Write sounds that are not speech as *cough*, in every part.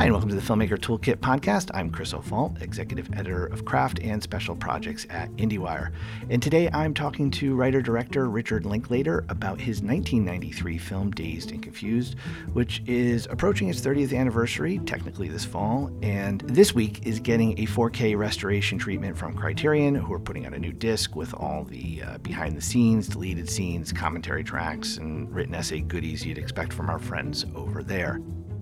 Hi, and welcome to the Filmmaker Toolkit podcast. I'm Chris O'Falt, executive editor of craft and special projects at IndieWire. And today I'm talking to writer director Richard Linklater about his 1993 film Dazed and Confused, which is approaching its 30th anniversary, technically this fall, and this week is getting a 4K restoration treatment from Criterion, who are putting out a new disc with all the uh, behind the scenes, deleted scenes, commentary tracks, and written essay goodies you'd expect from our friends over there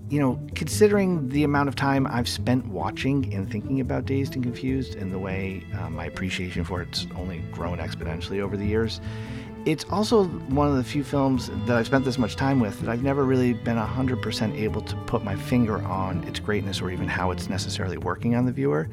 you know, considering the amount of time I've spent watching and thinking about Dazed and Confused and the way uh, my appreciation for it's only grown exponentially over the years, it's also one of the few films that I've spent this much time with that I've never really been 100% able to put my finger on its greatness or even how it's necessarily working on the viewer.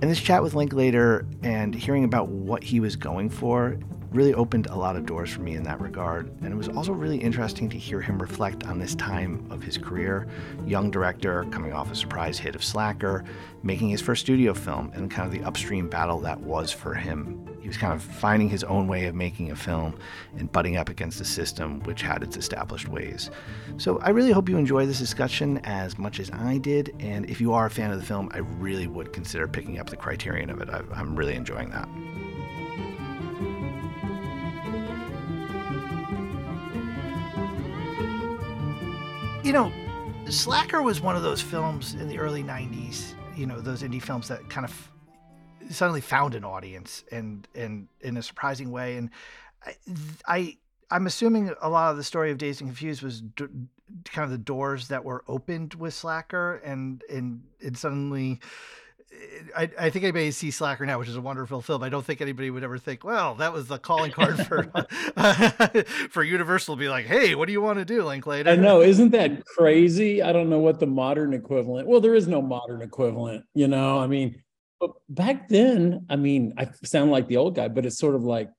And this chat with Linklater and hearing about what he was going for really opened a lot of doors for me in that regard. And it was also really interesting to hear him reflect on this time of his career. Young director, coming off a surprise hit of Slacker, making his first studio film, and kind of the upstream battle that was for him. He was kind of finding his own way of making a film and butting up against a system which had its established ways. So I really hope you enjoy this discussion as much as I did. And if you are a fan of the film, I really would consider picking up the criterion of it. I'm really enjoying that. You know, Slacker was one of those films in the early 90s, you know, those indie films that kind of suddenly found an audience and and in a surprising way. And I, I I'm assuming a lot of the story of Dazed and Confused was d- kind of the doors that were opened with Slacker and and and suddenly I, I think anybody see Slacker now, which is a wonderful film. I don't think anybody would ever think, well, that was the calling card for *laughs* *laughs* for Universal to be like, hey, what do you want to do, Linklater? I know, isn't that crazy? I don't know what the modern equivalent. Well, there is no modern equivalent, you know. I mean, but back then, I mean, I sound like the old guy, but it's sort of like,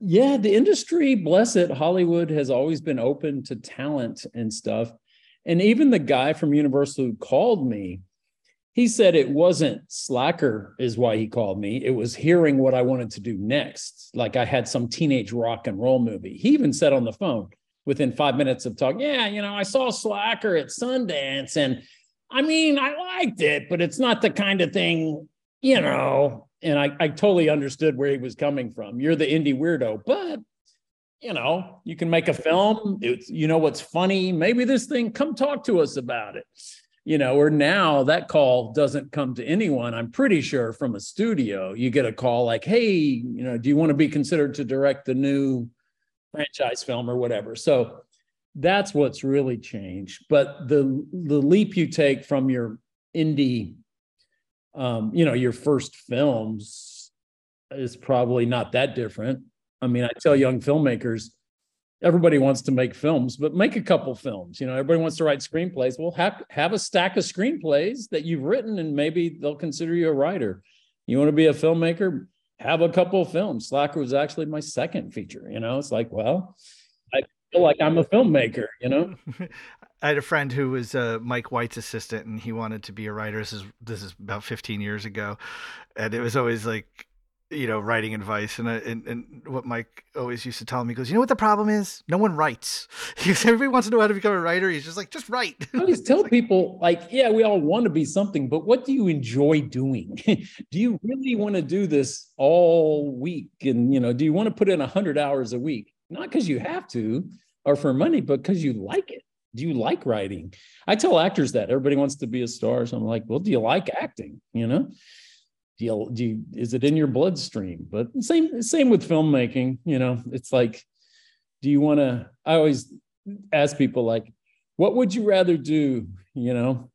yeah, the industry, bless it, Hollywood has always been open to talent and stuff. And even the guy from Universal who called me he said it wasn't slacker is why he called me. It was hearing what i wanted to do next. Like i had some teenage rock and roll movie. He even said on the phone within five minutes of talking yeah you know i saw slacker at sundance and i mean i liked it but it's not the kind of thing you know and i, I totally understood where he was coming from. You're the indie weirdo but you know you can make a film. It's you know what's funny? Maybe this thing come talk to us about it you know, or now that call doesn't come to anyone. I'm pretty sure from a studio, you get a call like, hey, you know, do you want to be considered to direct the new franchise film or whatever? So that's what's really changed. But the the leap you take from your indie, um, you know, your first films is probably not that different. I mean, I tell young filmmakers, everybody wants to make films, but make a couple films. You know, everybody wants to write screenplays. Well, have have a stack of screenplays that you've written, and maybe they'll consider you a writer. You want to be a filmmaker? Have a couple of films. Slacker was actually my second feature. You know, it's like, well, I feel like I'm a filmmaker. You know. *laughs* I had a friend who was uh, Mike White's assistant, and he wanted to be a writer. This is this is about 15 years ago, and it was always like you know, writing advice. And, and, and what Mike always used to tell me, he goes, you know what the problem is? No one writes. *laughs* Because everybody wants to know how to become a writer. He's just like, just write. I always tell like, people, like, yeah, we all want to be something, but what do you enjoy doing? *laughs* do you really want to do this all week? And, you know, do you want to put in 100 hours a week? Not because you have to or for money, but because you like it. Do you like writing? I tell actors that everybody wants to be a star. So I'm like, well, do you like acting? You know? Do you, do you, is it in your bloodstream? But same same with filmmaking. You know, it's like, do you want to? I always ask people like, what would you rather do? You know,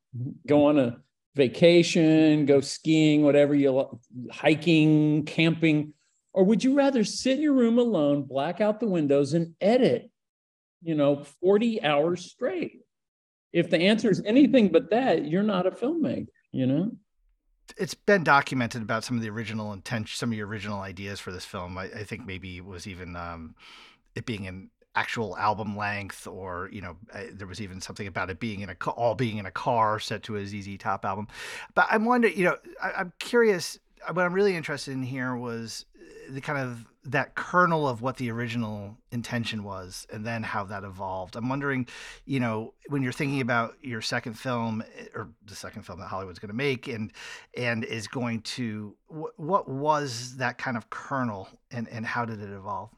go on a vacation, go skiing, whatever you like, hiking, camping, or would you rather sit in your room alone, black out the windows, and edit? You know, forty hours straight. If the answer is anything but that, you're not a filmmaker. You know it's been documented about some of the original intention, some of your original ideas for this film. I, I think maybe it was even um, it being an actual album length, or you know, there was even something about it being in a all being in a car set to a ZZ Top album. But I'm wondering, you know, I, I'm curious. What I'm really interested in here was the kind of that kernel of what the original intention was and then how that evolved. I'm wondering, you know, when you're thinking about your second film eh, or the second film that Hollywood's going to make and and is going to wh- what was that kind of kernel and and how did it evolve?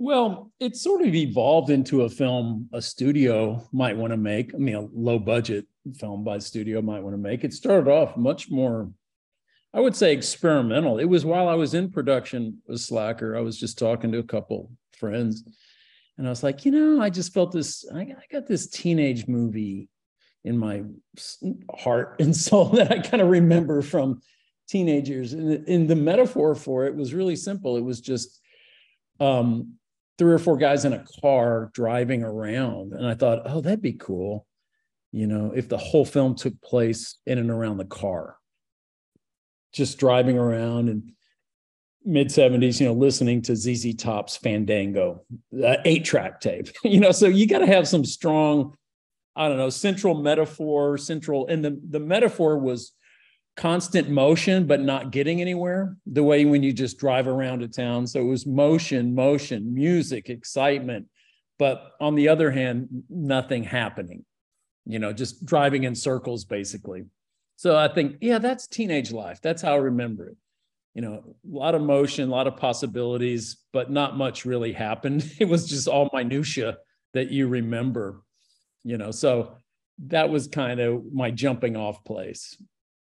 Well, it sort of evolved into a film a studio might want to make. I mean, a low budget film by studio might want to make. It started off much more I would say experimental. It was while I was in production with Slacker. I was just talking to a couple friends, and I was like, you know, I just felt this. I, I got this teenage movie in my heart and *laughs* soul that I kind of remember from teenagers. And, and the metaphor for it was really simple. It was just um, three or four guys in a car driving around, and I thought, oh, that'd be cool. You know, if the whole film took place in and around the car just driving around and mid 70s, you know, listening to ZZ Top's Fandango, uh, eight track tape, *laughs* you know, so you got to have some strong, I don't know, central metaphor, central, and the, the metaphor was constant motion, but not getting anywhere the way when you just drive around a town. So it was motion, motion, music, excitement. But on the other hand, nothing happening, you know, just driving in circles basically. So I think, yeah, that's teenage life. That's how I remember it. You know, a lot of motion, a lot of possibilities, but not much really happened. *laughs* It was just all minutia that you remember, you know. So that was kind of my jumping off place.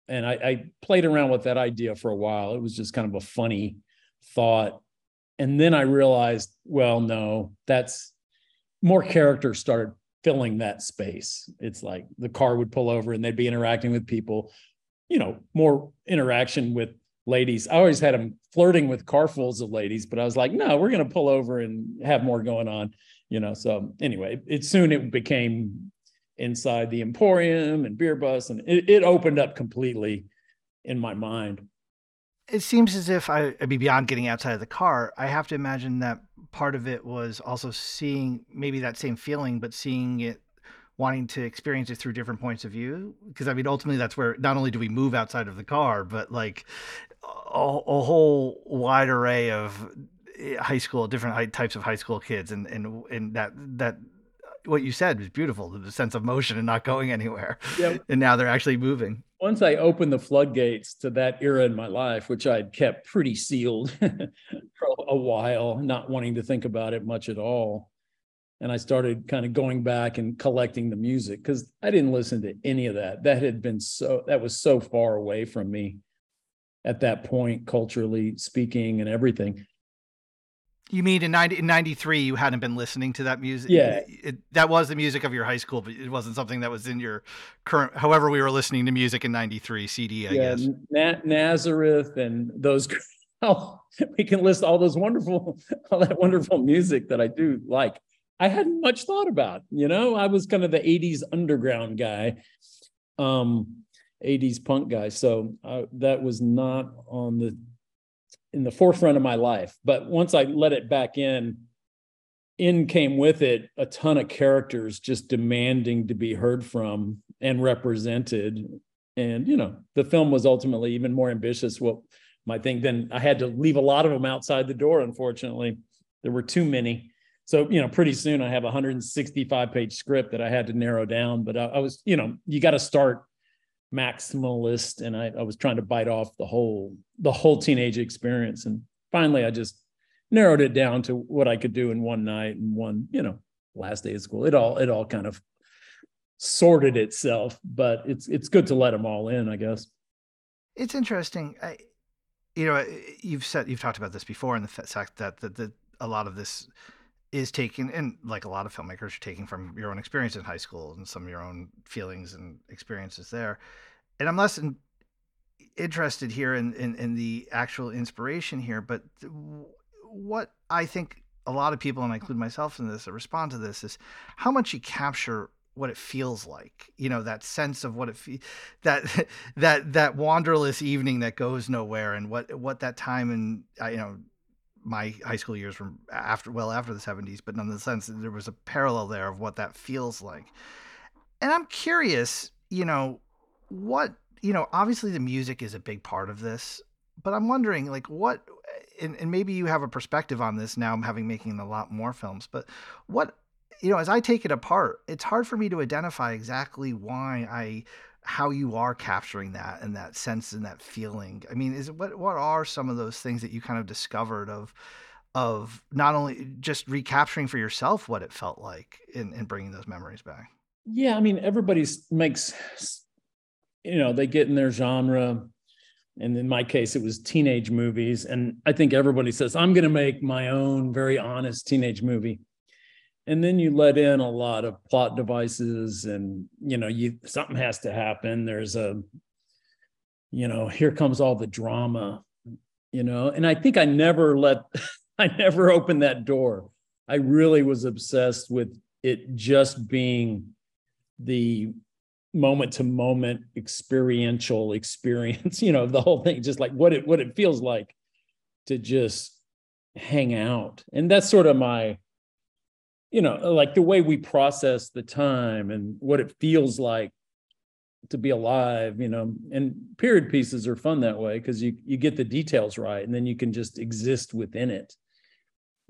And I, I played around with that idea for a while. It was just kind of a funny thought. And then I realized, well, no, that's more characters started filling that space. It's like the car would pull over and they'd be interacting with people, you know, more interaction with ladies. I always had them flirting with carfuls of ladies, but I was like, no, we're going to pull over and have more going on, you know. So anyway, it soon it became inside the Emporium and Beer Bust, and it, it opened up completely in my mind it seems as if I, I mean, beyond getting outside of the car, I have to imagine that part of it was also seeing maybe that same feeling, but seeing it, wanting to experience it through different points of view. Because I mean, ultimately, that's where not only do we move outside of the car, but like a, a whole wide array of eh, high school, different types of high school kids, and and and that that what you said was beautiful the sense of motion and not going anywhere yeah. *laughs* and now they're actually moving once i opened the floodgates to that era in my life which i'd kept pretty sealed *laughs* for a while not wanting to think about it much at all and i started kind of going back and collecting the music because i didn't listen to any of that. That had been so that was so far away from me at that point culturally speaking and everything you mean in, 90, in 93 you hadn't been listening to that music? Yeah. It, that was the music of your high school, but it wasn't something that was in your current, however we were listening to music in 93 CD, I yeah, guess. Na- Nazareth and those, *laughs* oh, we can list all those wonderful, all that wonderful music that I do like. I hadn't much thought about, you know, I was kind of the 80s underground guy, um, 80s punk guy. So uh, that was not on the in the forefront of my life. But once I let it back in, in came with it a ton of characters just demanding to be heard from and represented. And you know, the film was ultimately even more ambitious. What my thing then I had to leave a lot of them outside the door. Unfortunately, there were too many. So you know, pretty soon I have a 165 page script that I had to narrow down. But I, I was, you know, you got to start maximalist and I, I was trying to bite off the whole the whole teenage experience. And finally i just narrowed it down to what i could do in one night and one you know last day of school. It all it all kind of sorted itself but it's it's good to let them all in i guess. It's interesting. I, you know you've said you've talked about this before and the fact that that, that a lot of this is taken and like a lot of filmmakers are taking from your own experience in high school and some of your own feelings and experiences there. And i'm less in, interested here in, in, in the actual inspiration here but what i think a lot of people and i include myself in this that respond to this is how much you capture what it feels like you know that sense of what it fe- that *laughs* that that wanderless evening that goes nowhere and what what that time and uh, you know my high school years from after well after the 70s but nonetheless there was a parallel there of what that feels like. And i'm curious you know what you know obviously the music is a big part of this but i'm wondering like what and, and maybe you have a perspective on this now, I'm having making a lot more films, but what you know, as I take it apart, it's hard for me to identify exactly why I how you are capturing that and that sense and that feeling. I mean, is what what are some of those things that you kind of discovered of of not only just recapturing for yourself what it felt like in, in bringing those memories back? Yeah, I mean, everybody makes, you know, they get in their genre. And in my case, it was teenage movies. And I think everybody says, I'm going to make my own very honest teenage movie and then you let in a lot of plot devices and you know you something has to happen. There's a you know here comes all the drama you know? And i think i never let *laughs* i never opened that door. I really was obsessed with it just being the moment to moment experiential experience *laughs* you know the whole thing just like what it what it feels like to just hang out. And that's sort of my you know, like the way we process the time and what it feels like to be alive, you know, and period pieces are fun that way because you you get the details right and then you can just exist within it.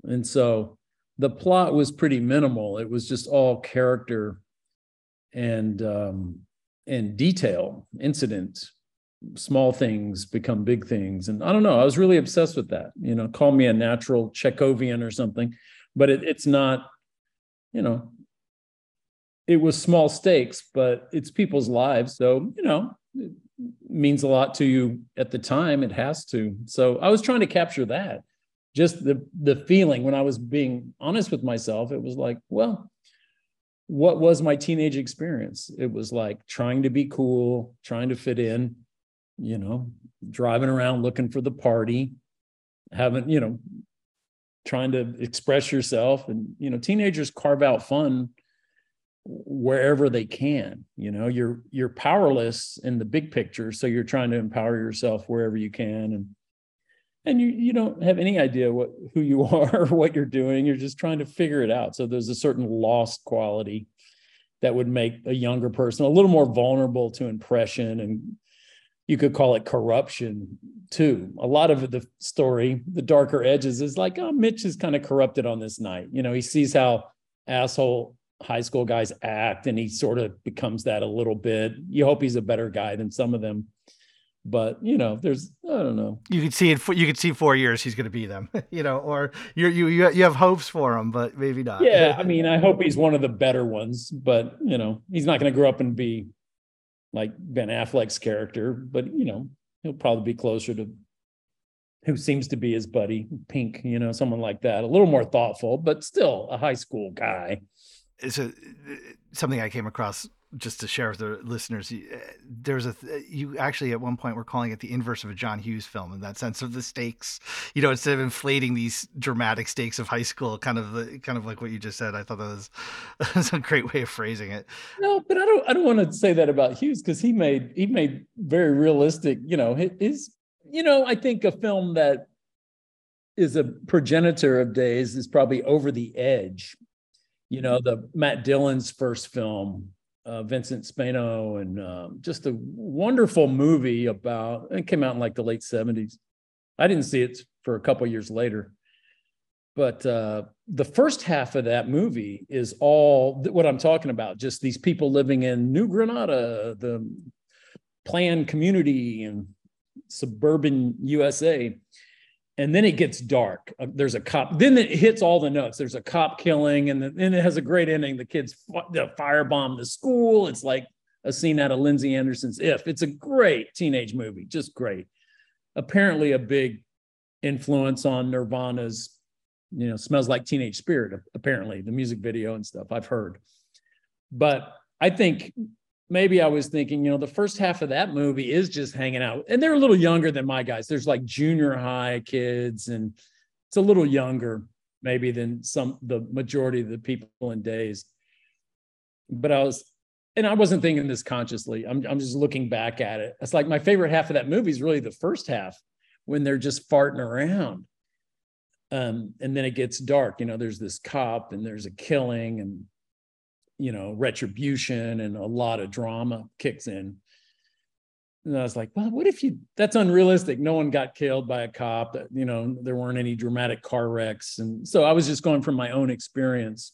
And so the plot was pretty minimal. It was just all character and um and detail, incident, small things become big things. And I don't know, I was really obsessed with that. You know, call me a natural Chekhovian or something, but it, it's not you know, it was small stakes, but it's people's lives. So, you know, it means a lot to you at the time. It has to. So I was trying to capture that. Just the the feeling when I was being honest with myself, it was like, well, what was my teenage experience? It was like trying to be cool, trying to fit in, you know, driving around looking for the party, having, you know, trying to express yourself and you know teenagers carve out fun wherever they can you know you're you're powerless in the big picture so you're trying to empower yourself wherever you can. And and you you don't have any idea what who you *laughs* are or what you're doing. You're just trying to figure it out. So there's a certain lost quality that would make a younger person a little more vulnerable to impression and you could call it corruption too. A lot of the story, the darker edges, is like, oh, Mitch is kind of corrupted on this night. You know, he sees how asshole high school guys act and he sort of becomes that a little bit. You hope he's a better guy than some of them. But you know, there's I don't know. You could see it. You could see four years he's going to be them. *laughs* You know, or you you you have hopes for him, but maybe not. Yeah, I mean, I hope he's one of the better ones. But you know, he's not going to grow up and be like Ben Affleck's character, but you know, he'll probably be closer to who seems to be his buddy, Pink, you know, someone like that. A little more thoughtful, but still a high school guy. A something I came across just to share with the listeners, uh, there's a you actually at one point were calling it the inverse of a John Hughes film in that sense of the stakes. You know, instead of inflating these dramatic stakes of high school, kind of the kind of like what you just said. I thought that was, *laughs* that was a great way of phrasing it. No, but I don't I don't want to say that about Hughes because he made he made very realistic. You know, his you know I think a film that is a progenitor of days is probably Over the Edge. You know, the Matt Dillon's first film uh, Vincent Spano, and um, just a wonderful movie about. It came out in like the late seventies. I didn't see it for a couple years later, but uh, the first half of that movie is all what I'm talking about. Just these people living in New Granada, the planned community in suburban USA, and then it gets dark. Uh, there's a cop. Then it hits all the notes. There's a cop killing, and then it has a great ending. The kids firebomb the school. It's like a scene out of Lindsay Anderson's If. It's a great teenage movie, just great. Apparently, a big influence on Nirvana's, you know, smells like Teenage Spirit. Apparently, the music video and stuff I've heard. But I think maybe I was thinking, you know, the first half of that movie is just hanging out. And they're a little younger than my guys. There's like junior high kids, and it's a little younger, maybe than some the majority of the people in days. But I was, and I wasn't thinking this consciously. I'm I'm just looking back at it. It's like my favorite half of that movie is really the first half when they're just farting around. Um, and then it gets dark. You know, there's this cop and there's a killing and you know retribution and a lot of drama kicks in and I was like, well, what if you, that's unrealistic. No one got killed by a cop you know, there weren't any dramatic car wrecks. And so I was just going from my own experience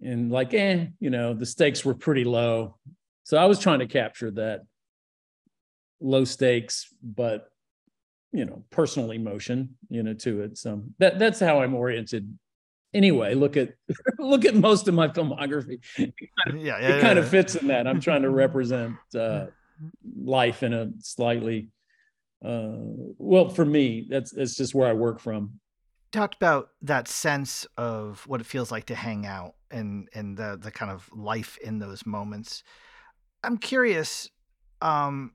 and like, eh, you know, the stakes were pretty low. So I was trying to capture that low stakes, but, you know, personal emotion, you know, to it. So that, that's how I'm oriented anyway look at *laughs* look at most of my filmography. It kind of, yeah, yeah, it kind yeah. of fits in that. I'm trying to *laughs* represent uh, life in a slightly uh, well for me that's that's just where i work from. Talked about that sense of what it feels like to hang out and and the the kind of life in those moments. I'm curious um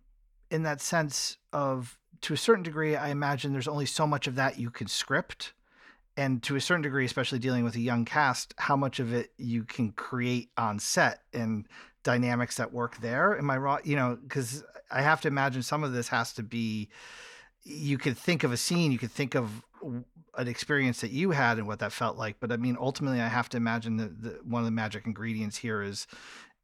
in that sense of to a certain degree i imagine there's only so much of that you can script and to a certain degree especially dealing with a young cast how much of it you can create on set and dynamics that work there. Am i wrong? You know because i have to imagine some of this has to be you could think of a scene you could think of an experience that you had and what that felt like but i mean ultimately i have to imagine that the, one of the magic ingredients here is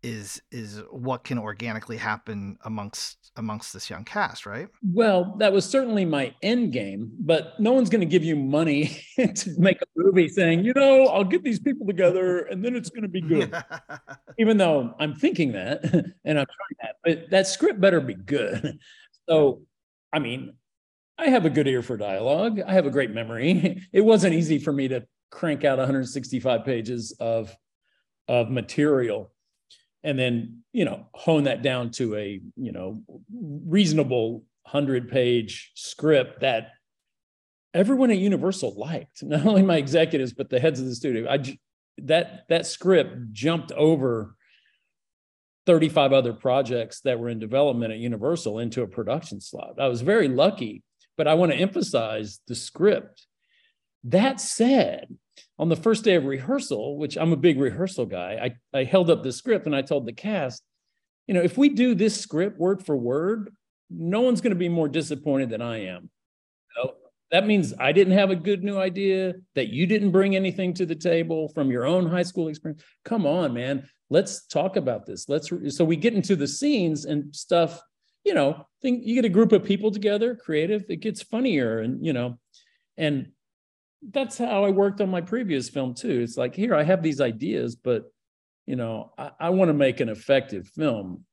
is is what can organically happen amongst amongst this young cast right? Well that was certainly my end game but no one's going to give you money *laughs* to make a movie saying you know i'll get these people together and then it's going to be good. *laughs* Even though i'm thinking that *laughs* and i'm trying that but that script better be good. So i mean i have a good ear for dialogue. I have a great memory. It wasn't easy for me to crank out 165 pages of of material and then you know hone that down to a you know reasonable 100 page script that everyone at universal liked. *laughs* Not only my executives but the heads of the studio. I that that script jumped over 35 other projects that were in development at universal into a production slot. I was very lucky but i want to emphasize the script. That said on the first day of rehearsal, which I'm a big rehearsal guy, I, I held up the script and I told the cast, you know, if we do this script word for word, no one's going to be more disappointed than I am. So that means I didn't have a good new idea, that you didn't bring anything to the table from your own high school experience. Come on, man. Let's talk about this. Let's so we get into the scenes and stuff, you know, think you get a group of people together, creative, it gets funnier and you know, and that's how I worked on my previous film too. It's like, here, I have these ideas, but you know, I, I want to make an effective film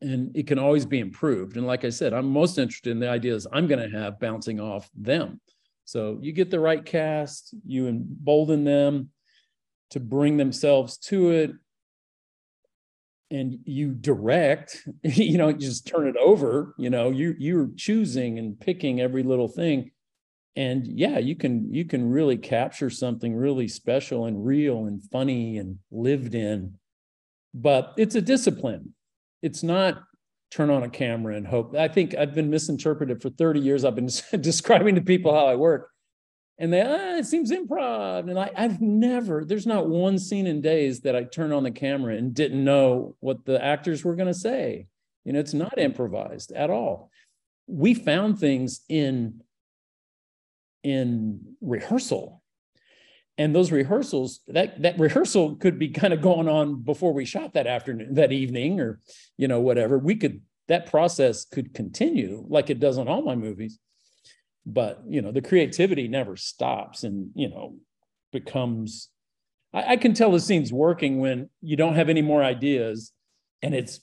and it can always be improved. And like I said, I'm most interested in the ideas I'm going to have bouncing off them. So you get the right cast, you embolden them to bring themselves to it, and you direct. *laughs* You know, just turn it over. You know, you you're choosing and picking every little thing and yeah you can you can really capture something really special and real and funny and lived in. But it's a discipline. It's not turn on a camera and hope. I think i've been misinterpreted for 30 years. I've been *laughs* describing to people how i work. And they ah, it seems improv. And I, i've never there's not one scene in days that i turn on the camera and didn't know what the actors were going to say. You know it's not improvised at all. We found things in in rehearsal. And those rehearsals that that rehearsal could be kind of going on before we shot that afternoon that evening or you know whatever. We could that process could continue like it does on all my movies. But you know the creativity never stops and you know becomes I, I can tell the scene's working when you don't have any more ideas and it's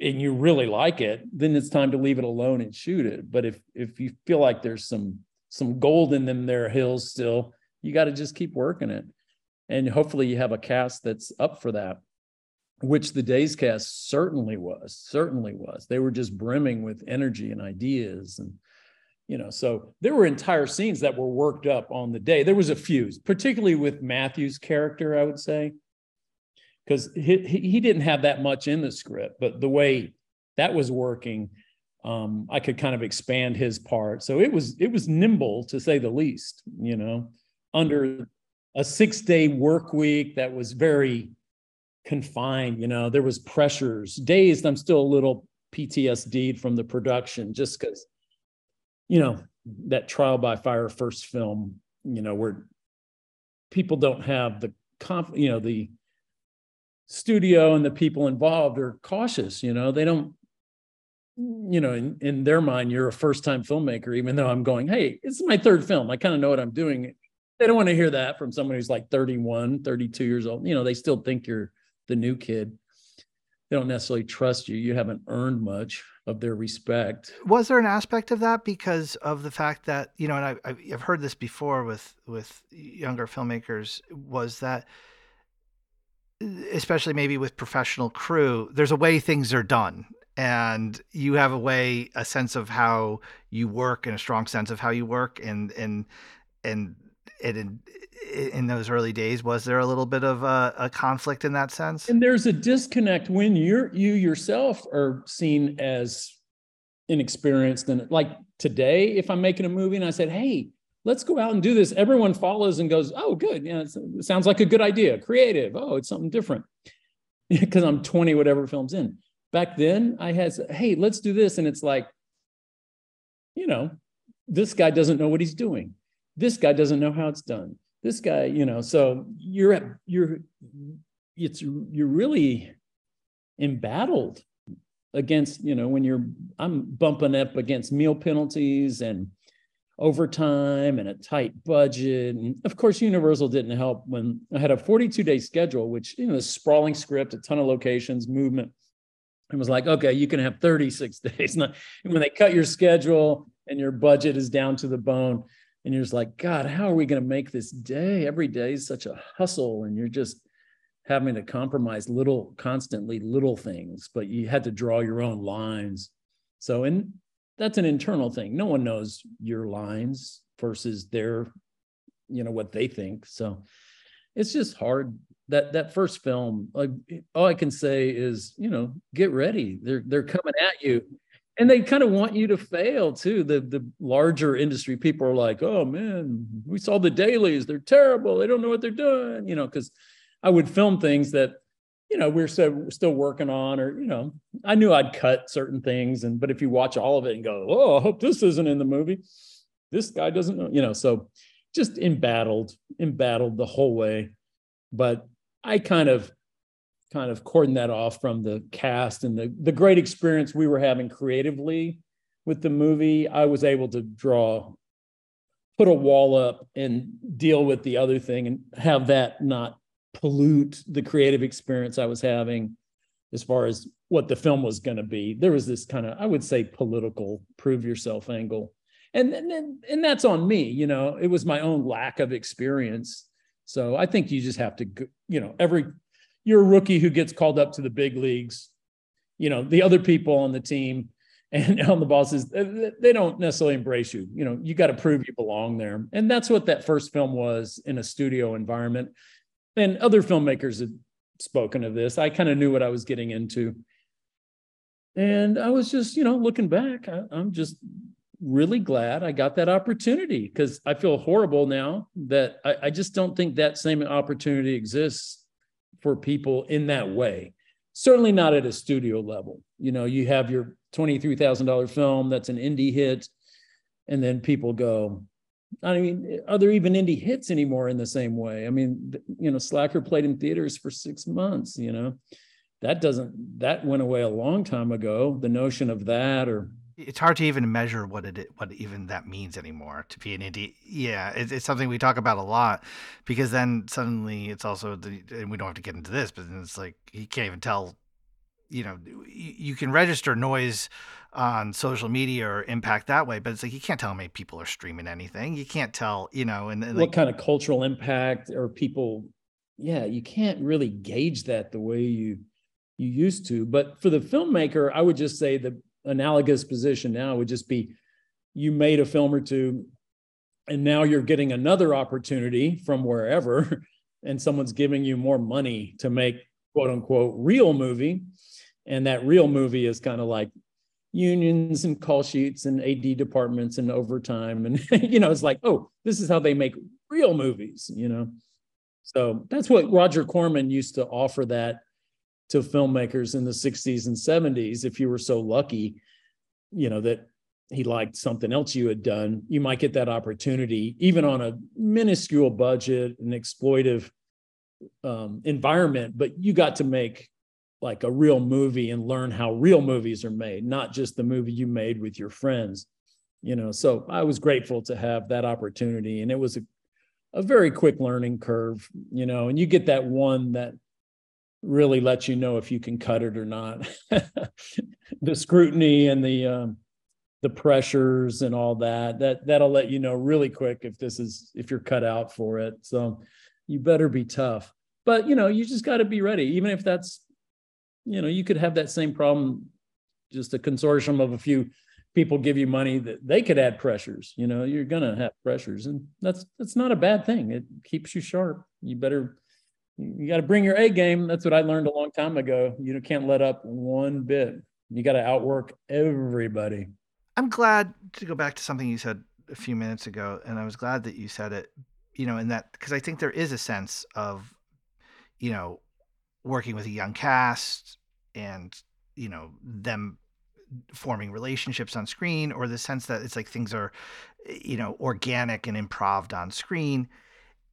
and you really like it then it's time to leave it alone and shoot it. But if if you feel like there's some some gold in them there hills still. You got to just keep working it. And hopefully you have a cast that's up for that, which the Days cast certainly was, certainly was. They were just brimming with energy and ideas and you know so there were entire scenes that were worked up on the day there was a few particularly with matthew's character i would say because he, he didn't have that much in the script but the way that was working um, I could kind of expand his part. So it was it was nimble to say the least, you know, under a six day work week that was very confined. You know, there was pressures. Dazed, I'm still a little PTSD from the production, just because, you know, that trial by fire first film, you know, where people don't have the conf, you know, the studio and the people involved are cautious. You know, they don't you know, in, in their mind, you're a first time filmmaker, even though I'm going, hey, it's my third film. I kind of know what I'm doing. They don't want to hear that from someone who's like 31, 32 years old. You know, they still think you're the new kid. They don't necessarily trust you. You haven't earned much of their respect. Was there an aspect of that because of the fact that you know, and I, I've heard this before with with younger filmmakers, was that especially maybe with professional crew, there's a way things are done, and you have a way, a sense of how you work, and a strong sense of how you work, and and and in, in those early days was there a little bit of a, a, conflict in that sense? And there's a disconnect when you're you yourself are seen as inexperienced and like today if i'm making a movie and i said hey let's go out and do this everyone follows and goes oh good yeah it sounds like a good idea creative oh it's something different. *laughs* Because i'm 20 whatever films in back then i had hey let's do this. And it's like you know this guy doesn't know what he's doing. This guy doesn't know how it's done. This guy you know so you're at you're it's you're really embattled against you know when you're i'm bumping up against meal penalties and overtime and a tight budget. And of course universal didn't help when i had a 42 day schedule which you know sprawling script a ton of locations movement it was like okay you can have 36 *laughs* days and when they cut your schedule and your budget is down to the bone and you're just like, God, how are we going to make this day? Every day is such a hustle, and you're just having to compromise little, constantly little things, but you had to draw your own lines. So, and that's an internal thing. No one knows your lines versus their, you know, what they think. So it's just hard. That that first film, like all I can say is, you know, get ready. They're they're coming at you and they kind of want you to fail too. The the larger industry people are like, oh man, we saw the dailies. They're terrible. They don't know what they're doing. You know, because I would film things that, you know, we're still still working on, or you know, I knew I'd cut certain things, and but if you watch all of it and go, oh, I hope this isn't in the movie. This guy doesn't know, you know. So just embattled, embattled the whole way. But I kind of kind of cordon that off from the cast and the, the great experience we were having creatively with the movie, I was able to draw, put a wall up and deal with the other thing and have that not pollute the creative experience I was having as far as what the film was going to be. There was this kind of, I would say, political prove yourself angle. And, and, and that's on me, you know, it was my own lack of experience. So I think you just have to, you know, every you're a rookie who gets called up to the big leagues. You know, the other people on the team *laughs* and on the bosses, they don't necessarily embrace you. You know, you got to prove you belong there. And that's what that first film was in a studio environment. And other filmmakers had spoken of this. I kind of knew what I was getting into. And I was just, you know, looking back, I, I'm just really glad I got that opportunity because I feel horrible now that I, I, just don't think that same opportunity exists for people in that way. Certainly not at a studio level. You know, you have your $23,000 film that's an indie hit, and then people go, I mean, are there even indie hits anymore in the same way? I mean, you know, Slacker played in theaters for six months, you know, that doesn't, that went away a long time ago. The notion of that or it's hard to even measure what it what even that means anymore to be an indie. Yeah, it's, it's something we talk about a lot because then suddenly it's also the and we don't have to get into this, but then it's like you can't even tell. You know, you can register noise on social media or impact that way, but it's like you can't tell how many people are streaming anything. You can't tell, you know, and, and what like, kind of cultural impact or people. Yeah, you can't really gauge that the way you you used to. But for the filmmaker, I would just say the analogous position now would just be you made a film or two and now you're getting another opportunity from wherever *laughs* and someone's giving you more money to make quote unquote real movie. And that real movie is kind of like unions and call sheets and ad departments and overtime and *laughs* you know it's like oh this is how they make real movies you know? So that's what roger corman used to offer that to filmmakers in the 60s and 70s if you were so lucky you know that he liked something else you had done you might get that opportunity even on a minuscule budget and exploitive um, environment but you got to make like a real movie and learn how real movies are made, not just the movie you made with your friends. You know, so I was grateful to have that opportunity. And it was a, a very quick learning curve, you know, and you get that one that really lets you know if you can cut it or not. *laughs* the scrutiny and the um, the pressures and all that that that'll let you know really quick if this is if you're cut out for it. So you better be tough. But you know, you just got to be ready, even if that's you know, you could have that same problem, just a consortium of a few people give you money that they could add pressures. You know, you're gonna have pressures, and that's that's not a bad thing. It keeps you sharp. You better you got to bring your A game. That's what I learned a long time ago. You can't let up one bit. You got to outwork everybody. I'm glad to go back to something you said a few minutes ago, and I was glad that you said it. You know, in that because I think there is a sense of, you know, working with a young cast and you know them forming relationships on screen or the sense that it's like things are you know organic and improv on screen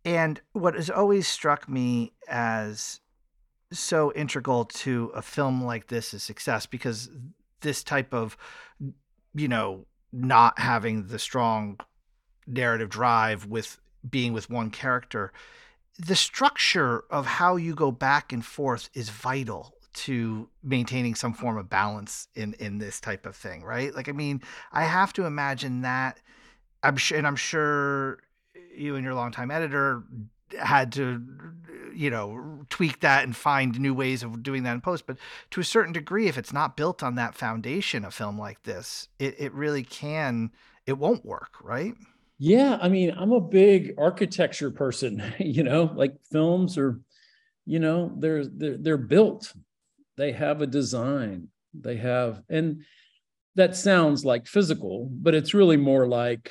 and what has always struck me as so integral to a film like this is success because this type of you know not having the strong narrative drive with being with one character the structure of how you go back and forth is vital to maintaining some form of balance in in this type of thing right? Like i mean i have to imagine that i'm sure and i'm sure you and your longtime editor had to you know tweak that and find new ways of doing that in post but to a certain degree if it's not built on that foundation a film like this it, it really can it won't work right yeah, I mean, I'm a big architecture person, *laughs* you know, like films are, you know, they're they're they're built. They have a design. They have and that sounds like physical, but it's really more like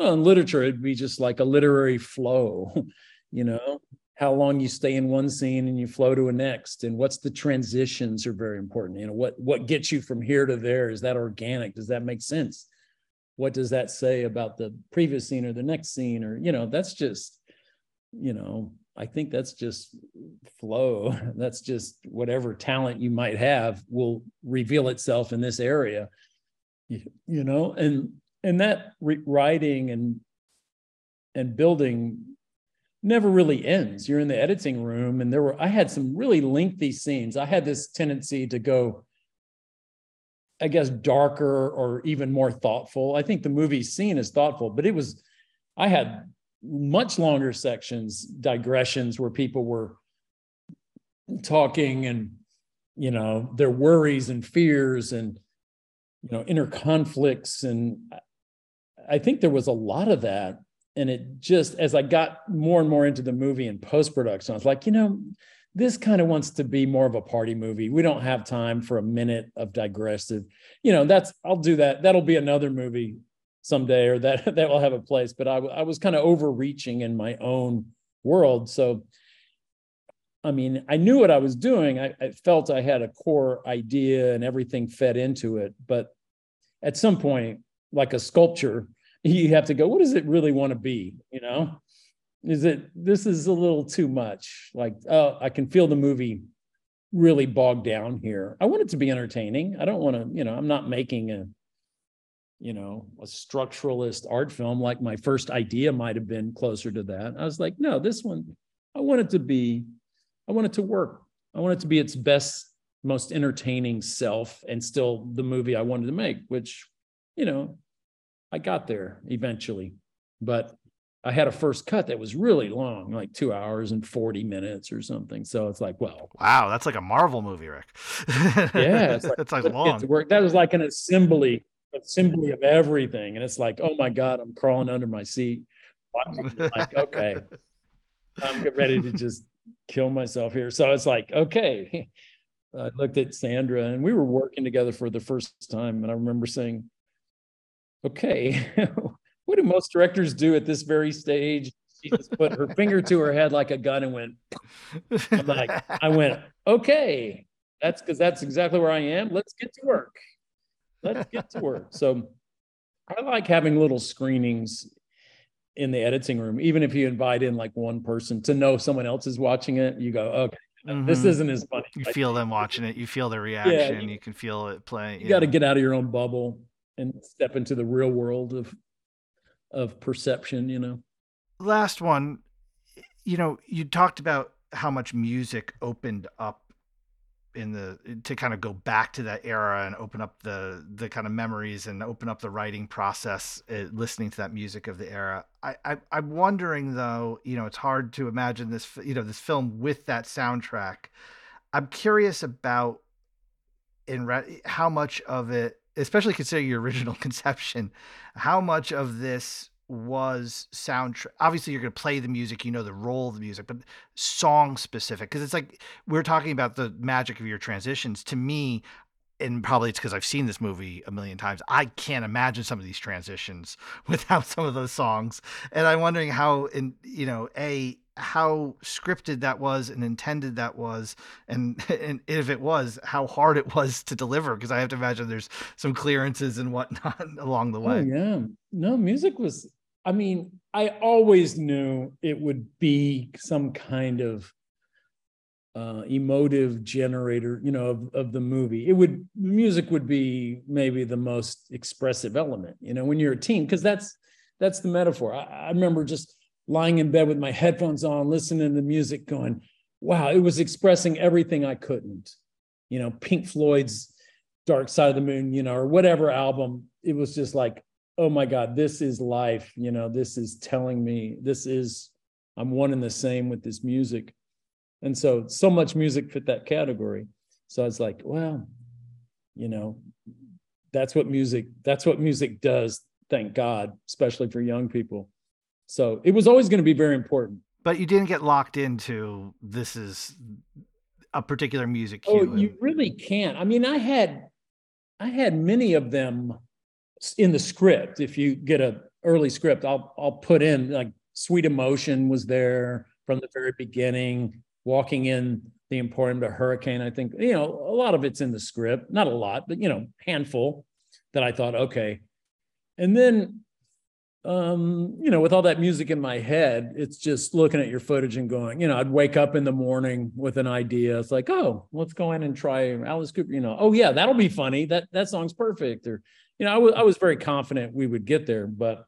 well, in literature it'd be just like a literary flow, *laughs* you know, how long you stay in one scene and you flow to a next and what's the transitions are very important you know? What what gets you from here to there? Is that organic? Does that make sense? What does that say about the previous scene or the next scene? Or you know that's just you know i think that's just flow. *laughs* That's just whatever talent you might have will reveal itself in this area you, you know? And and that re- writing and and building never really ends you're in the editing room and there were i had some really lengthy scenes i had this tendency to go I guess, darker or even more thoughtful. I think the movie scene is thoughtful, but it was, I had much longer sections, digressions where people were talking and, you know, their worries and fears and, you know, inner conflicts. And I think there was a lot of that. And it just, as I got more and more into the movie and post production, I was like, you know, this kind of wants to be more of a party movie. We don't have time for a minute of digressive. You know, that's I'll do that. That'll be another movie someday, or that *laughs* that will have a place. But I, I was kind of overreaching in my own world. So, I mean, I knew what I was doing. I, I felt I had a core idea, and everything fed into it. But at some point, like a sculpture, you have to go. What does it really want to be? You know? Is it this is a little too much. Like oh i can feel the movie really bogged down here. I want it to be entertaining. I don't want to you know i'm not making a you know a structuralist art film like my first idea might have been closer to that. I was like no this one i want it to be i want it to work. I want it to be its best most entertaining self and still the movie i wanted to make which you know i got there eventually but I had a first cut that was really long, like two hours and 40 minutes or something. So it's like, well, wow, that's like a Marvel movie, Rick. yeah, it's *laughs* like, that's like long. Work. That was like an assembly, assembly of everything. And it's like, oh my God, I'm crawling under my seat. like, *laughs* okay, I'm ready to just kill myself here. So it's like, okay. *laughs* I looked at Sandra and we were working together for the first time. And I remember saying, okay, *laughs* what do most directors do at this very stage? She just put her finger to her head like a gun and went. I'm like, I went, okay, that's because that's exactly where I am. Let's get to work. Let's get to work. So I like having little screenings in the editing room, even if you invite in like one person to know someone else is watching it. You go, okay, mm-hmm. this isn't as funny. You feel them watching it. You feel their reaction. Yeah, you, you can feel it playing. You, got to get out of your own bubble and step into the real world of of perception. You know. Last one. You know, you talked about how much music opened up in the to kind of go back to that era and open up the the kind of memories and open up the writing process uh, listening to that music of the era I, I i'm wondering though you know it's hard to imagine this you know this film with that soundtrack i'm curious about in re- how much of it especially considering your original *laughs* conception how much of this was soundtrack. Obviously, you're going to play the music, you know the role of the music, but song specific because it's like we're talking about the magic of your transitions. To me, and probably it's because I've seen this movie a million times. I can't imagine some of these transitions *laughs* without some of those songs, and I'm wondering how, in you know, a how scripted that was and intended that was and *laughs* and if it was how hard it was to deliver because i have to imagine there's some clearances and whatnot *laughs* along the oh, way oh, yeah no music was I mean, I always knew it would be some kind of uh, emotive generator, you know, of, of the movie. It would music would be maybe the most expressive element, you know, when you're a teen, because that's that's the metaphor. I, I remember just lying in bed with my headphones on, listening to the music, going, "Wow!" It was expressing everything I couldn't, you know, Pink Floyd's Dark Side of the Moon, you know, or whatever album. It was just like oh my God, this is life. You know, this is telling me this is, I'm one and the same with this music. And so, so much music fit that category. So I was like, well, you know, that's what music, that's what music does. Thank God, especially for young people. So it was always going to be very important. But you didn't get locked into this is a particular music cue. Oh, you really can't. I mean, I had I had many of them in the script, if you get a early script, I'll I'll put in like Sweet Emotion was there from the very beginning, walking in the Emporium to Hurricane. I think, you know, a lot of it's in the script, not a lot, but you know, handful that I thought, okay. And then um, you know, with all that music in my head, it's just looking at your footage and going, you know, I'd wake up in the morning with an idea. It's like, oh, let's go in and try Alice Cooper. You know, oh yeah, that'll be funny. That that song's perfect. Or you know, I was I was very confident we would get there, but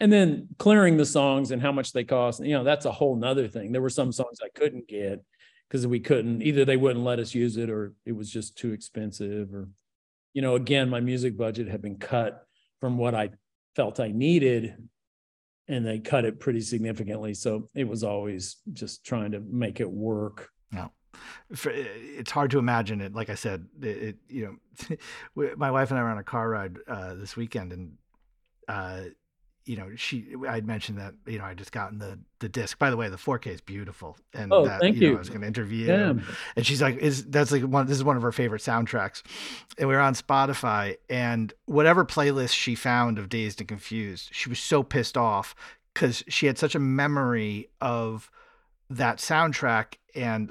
and then clearing the songs and how much they cost, you know, that's a whole nother thing. There were some songs I couldn't get because we couldn't either they wouldn't let us use it or it was just too expensive or you know, again, my music budget had been cut from what I felt I needed and they cut it pretty significantly. So it was always just trying to make it work. No it's hard to imagine it. Like I said, it, it you know, *laughs* my wife and I were on a car ride uh, this weekend, and uh, you know, she I'd mentioned that you know I just gotten the the disc. By the way, the 4K is beautiful, and oh, that, thank you. you. Know, I was going to interview yeah. you, and she's like, "Is that's like one? This is one of her favorite soundtracks." And we were on Spotify, and whatever playlist she found of Dazed and Confused, she was so pissed off because she had such a memory of that soundtrack and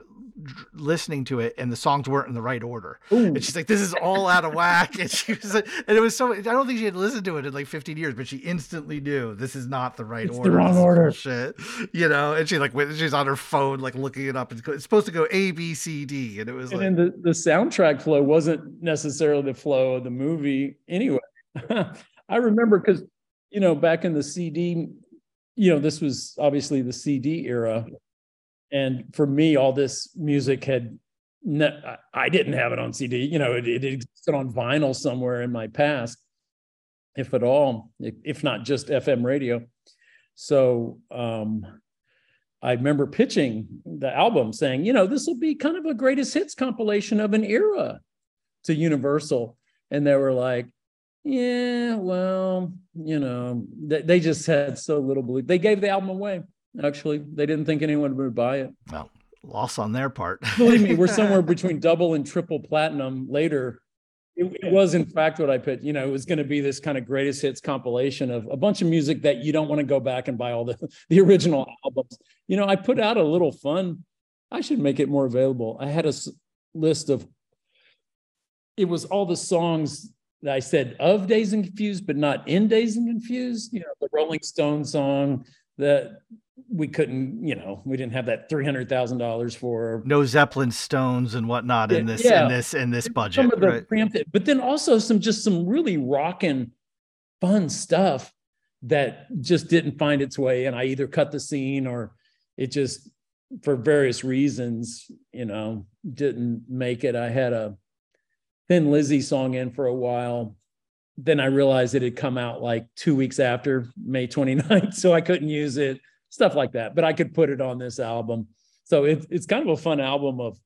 listening to it and the songs weren't in the right order. Ooh. And she's like, this is all out of whack. And she was like, and it was so, I don't think she had listened to it in like 15 years, but she instantly knew this is not the right it's order. the wrong order. Shit. You know, and she like, she's on her phone, like looking it up. It's supposed to go A, B, C, D. And it was and like. the, the soundtrack flow wasn't necessarily the flow of the movie anyway. *laughs* I remember because, you know, back in the CD, you know, this was obviously the CD era and for me, all this music had ne- I didn't have it on CD. You know, it, it existed on vinyl somewhere in my past, if at all, if not just FM radio. So um, I remember pitching the album saying, you know, this will be kind of a greatest hits compilation of an era to Universal. And they were like, yeah, well, you know, they, they just had so little belief. They gave the album away actually. They didn't think anyone would buy it. Well, loss on their part. *laughs* Believe me, we're somewhere *laughs* between double and triple platinum later. It, it was, in fact, what I put. You know, it was going to be this kind of greatest hits compilation of a bunch of music that you don't want to go back and buy all the, *laughs* the original albums. You know, I put out a little fun. I should make it more available. I had a list of, it was all the songs that I said of Dazed and Confused, but not in Dazed and Confused. You know, the Rolling Stone song, the we couldn't, you know, we didn't have that three hundred thousand dollars for no Zeppelin stones and whatnot in this yeah. in this in this budget. Some of the right? preemptive, but then also some just some really rocking, fun stuff that just didn't find its way, and I either cut the scene or it just for various reasons, you know, didn't make it. I had a Thin Lizzy song in for a while. Then I realized it had come out like two weeks after May 29th, *laughs* so I couldn't use it, stuff like that. But I could put it on this album. So it, it's kind of a fun album of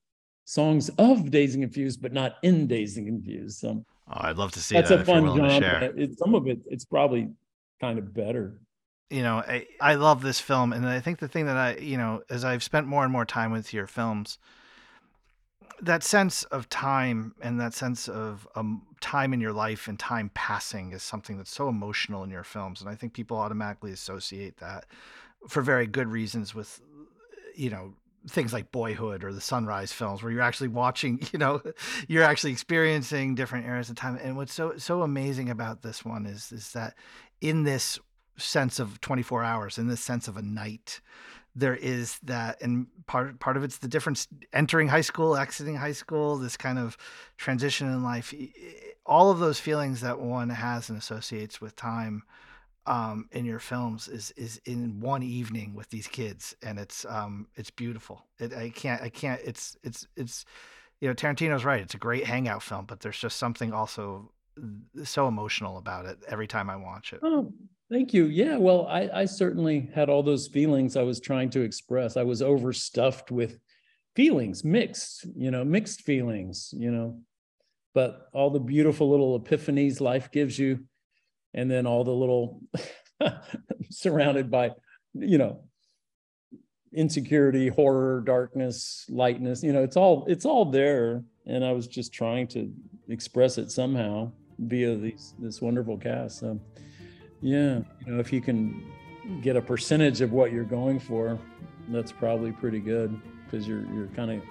songs of Dazed and Confused, but not in Dazed and Confused. So oh, I'd love to see that's that a fun genre. It, some of it, it's probably kind of better you know I, I love this film and i think the thing that i you know as i've spent more and more time with your films that sense of time and that sense of um, time in your life and time passing is something that's so emotional in your films and i think people automatically associate that for very good reasons with you know things like boyhood or the sunrise films where you're actually watching *laughs* you know you're actually experiencing different eras of time. And what's so so amazing about this one is is that in this sense of 24 hours in this sense of a night there is that and part part of it's the difference entering high school exiting high school this kind of transition in life. All of those feelings that one has and associates with time um, in your films is is in one evening with these kids and it's um it's beautiful it, i can't i can't it's it's it's you know tarantino's right it's a great hangout film but there's just something also so emotional about it every time i watch it oh Thank you. Yeah, well, I, I certainly had all those feelings I was trying to express. I was overstuffed with feelings, mixed, you know, mixed feelings, you know, but all the beautiful little epiphanies life gives you, and then all the little *laughs* surrounded by, you know, insecurity, horror, darkness, lightness, you know, it's all it's all there. And I was just trying to express it somehow via these this wonderful cast. So yeah, you know, if you can get a percentage of what you're going for, that's probably pretty good because you're you're kind of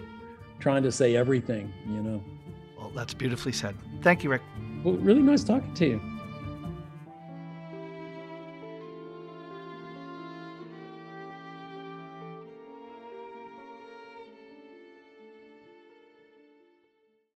trying to say everything, you know. Well, that's beautifully said. Thank you, Rick. Well, really nice talking to you.